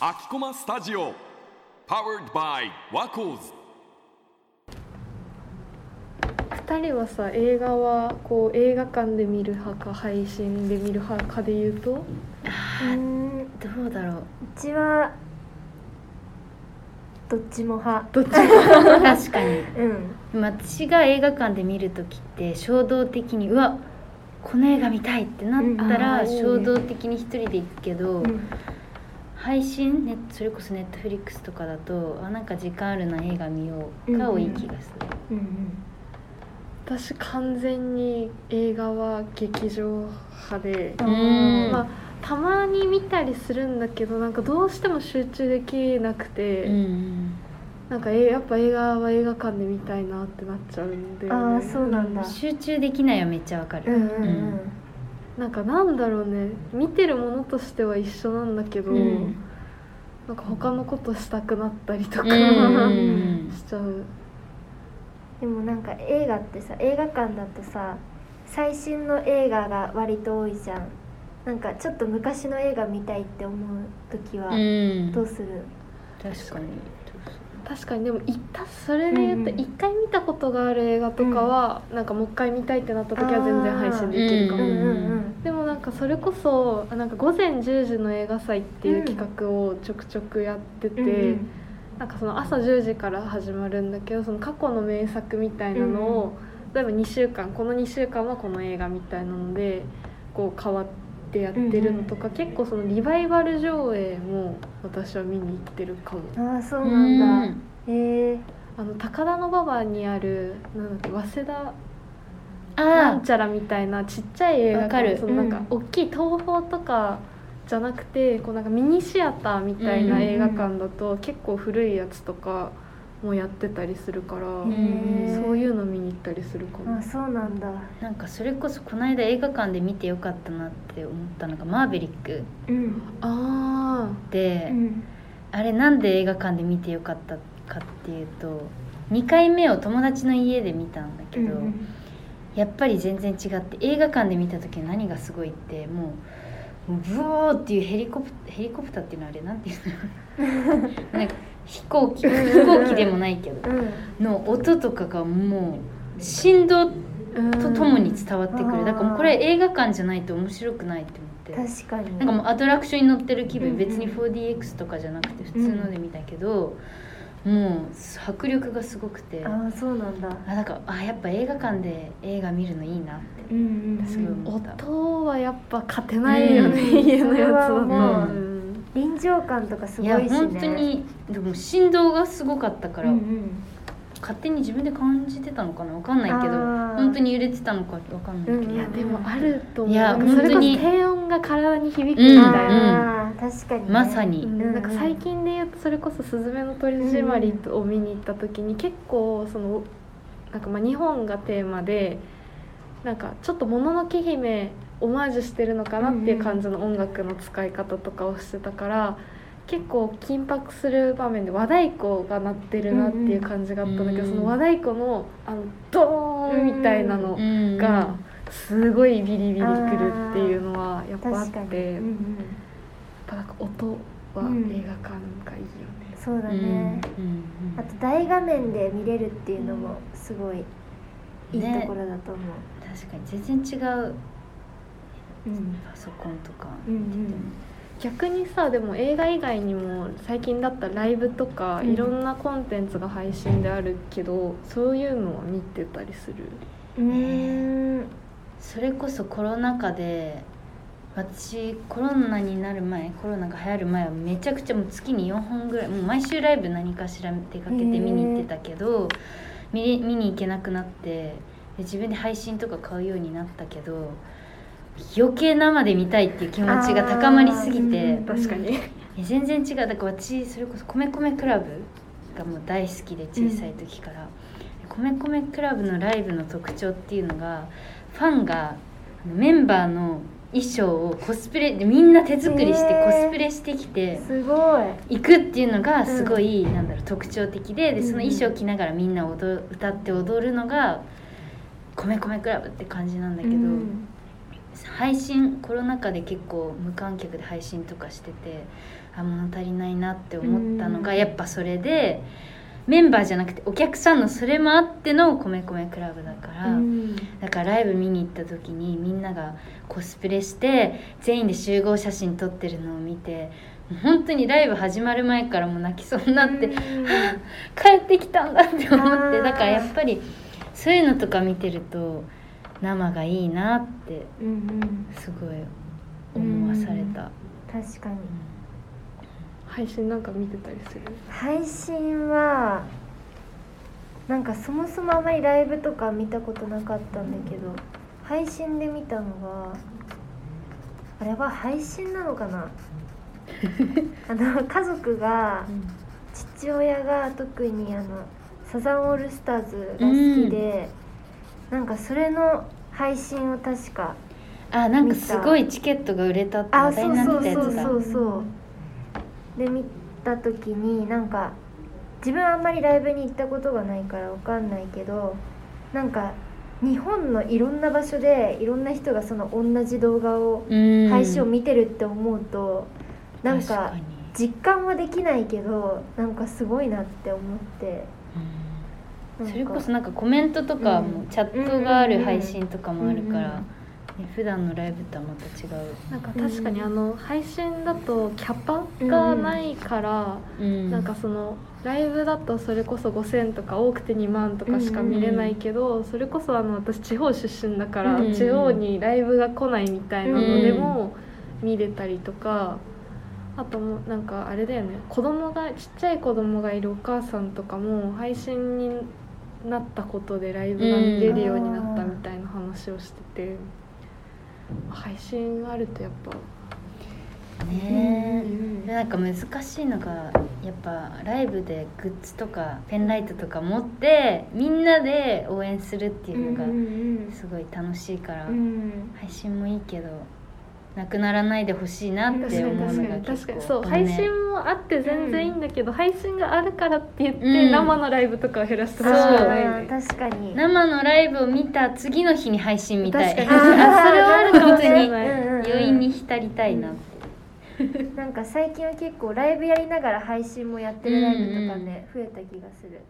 秋駒スタジオ Powered by ワコーズ2人はさ映画はこう映画館で見る派か配信で見る派かで言うと？うーんどうだろう。うちはどっちも派。どっち 確かに。うん。でも私が映画館で見る時って衝動的にうわこの映画見たいってなったら衝動的に一人で行くけど、うん。配信ねそれこそネットフリックスとかだとあなんか時間あるな映画見ようが多い気がする、うんうん。私完全に映画は劇場派で、うん。まあたまに見たりするんだけどなんかどうしても集中できなくて、うんなんかえやっぱ映画は映画館で見たいなってなっちゃうんだよね。ああそうなんだ。集中できないはめっちゃわかる、うん。うんうん。なんかなんだろうね。見てるものとしては一緒なんだけど、うん。なんか他のことしたくなったりとか、うん。しちゃう。でもなんか映画ってさ映画館だとさ最新の映画が割と多いじゃん。なんかちょっと昔の映画見たいって思う時はうん。どうする、確かに確かにでも一旦それで言うとうんうん。一回見たことがある映画とかは、なんかもう一回見たいってなった時は全然配信できるかも、うんうんうんでもなんかそれこそあなんか午前10時の映画祭っていう企画をちょくちょくやってて、うんうんなんかその朝10時から始まるんだけどその過去の名作みたいなのを、例えば2週間この2週間はこの映画みたいなのでこう変わってやってるのとか、結構そのリバイバル上映も私は見に行ってるかも。ああそううなんだ。ん。へえあの高田馬場にあるなんだっけ早稲田あなんちゃらみたいなちっちゃい映画わかる。館そのなんかうん。大きい東宝とかじゃなくてこうなんかミニシアターみたいな映画館だと結構古いやつとかもやってたりするから、そういうの見に行ったりするかも。あ。そうなんだ。なんかそれこそこの間映画館で見てよかったなって思ったのが「マーベリックうん。あ」で、うん。あれなんで映画館で見てよかったかっていうと2回目を友達の家で見たんだけど、うんやっぱり全然違って映画館で見た時に何がすごいってもうもうブオーっていうヘリコプヘリコプターっていうのはあれなんていうの？なんか飛行機飛行機でもないけどうん。の音とかがもう振動とともに伝わってくる。だからこれ映画館じゃないと面白くないって思って。確かに。なんかもうアトラクションに乗ってる気分、別に 4DX とかじゃなくて普通ので見たけど、もう迫力がすごくて。あああそうなんだ。なんかあやっぱ映画館で映画見るのいいなって。うんうんうん。すごい思った。音はやっぱ勝てないよね、うん。家のやつは思う。うん臨場感とかすいごいしね。や本当にでも振動がすごかったから、うんうん。勝手に自分で感じてたのかなわかんないけど本当に揺れてたのかわかんないけど、うんいやでもあると思う。いやなんかそれこそ本当に低音が体に響くみたいな、ああ確かにね。まさに、うんなんか最近で言うとそれこそ「すずめの戸締まり」を見に行った時に結構そのなんかまあ日本がテーマでなんかちょっと「もののけ姫」オマージュしてるのかなっていう感じの音楽の使い方とかをしてたから結構緊迫する場面で和太鼓が鳴ってるなっていう感じがあったんだけど、うんその和太鼓のあのドーンみたいなのうんがすごいビリビリくるっていうのはやっぱあって。うんうん、やっぱなんか音は映画館がいいよね、そうだうんね、うんあと大画面で見れるっていうのもすごいいいところだと思う、確かに全然違ううん。パソコンとか。うんうん。見てても逆にさでも映画以外にも最近だったらライブとか、うん。いろんなコンテンツが配信であるけどそういうのは見てたりする？うーん。それこそコロナ禍で私コロナになる前コロナが流行る前はめちゃくちゃもう月に4本ぐらいもう毎週ライブ何かしら出かけて見に行ってたけど見れ見に行けなくなってで自分で配信とか買うようになったけど余計生で見たいっていう気持ちが高まりすぎて。うん確かに。全然違う。だから私それこそ米米クラブがもう大好きで小さい時から、米米クラブのライブの特徴っていうのがファンがメンバーの衣装をコスプレでみんな手作りしてコスプレしてきてすごい。行くっていうのがすごい、なんだろう特徴的ででそのうん衣装着ながらみんな踊る歌って踊るのが米米クラブって感じなんだけど、うん配信コロナ禍で結構無観客で配信とかしててあ物足りないなって思ったのがうん。やっぱそれでメンバーじゃなくてお客さんのそれもあっての米米クラブだから、うん。だからライブ見に行った時にみんながコスプレして全員で集合写真撮ってるのを見て本当にライブ始まる前からもう泣きそうになって、うん。帰ってきたんだって思ってだからやっぱりそういうのとか見てると生がいいなってうんうん。すごい思わされた、確かに。配信なんか見てたりする？配信はなんかそもそもあまりライブとか見たことなかったんだけど配信で見たのがあれは配信なのかな？あの家族が父親が特にあのサザンオールスターズが好きで、なんかそれの配信を確かあなんかすごいチケットが売れたってあ話題になそうそうってた。やつだそうそうそう。で見た時になんか自分あんまりライブに行ったことがないからわかんないけどなんか日本のいろんな場所でいろんな人がその同じ動画をうん。配信を見てるって思うと、なんか実感はできないけどなんかすごいなって思ってそれこそなんかコメントとかもうん。チャットがある配信とかもあるから、ね普段のライブとはまた違う、なんか確かにあの配信だとキャパがないから、うん。なんかそのライブだとそれこそ5,000とか多くて2万とかしか見れないけど、それこそあの私地方出身だから、うん。地方にライブが来ないみたいなのでも見れたりとか、あともうなんかあれだよね。子供がちっちゃい子供がいるお母さんとかも配信になったことでライブが見れるようになったみたいな話をしてて、配信あるとやっぱねうんうん。でなんか難しいのがやっぱライブでグッズとかペンライトとか持ってみんなで応援するっていうのがうん。すごい楽しいから、うん。配信もいいけどなくならないでほしいなって確かに思うのが確かに確結構かに。そう、本音配信もあって全然いいんだけど、配信があるからって言って、うん。生のライブとかを減らしてほしくそうはない。ね確かに。生のライブを見た次の日に配信見たい。確あかに。それはあるかもしれない。うんうんうん。余韻に浸りたいな。って、なんか最近は結構ライブやりながら配信もやってるライブとかね、増えた気がする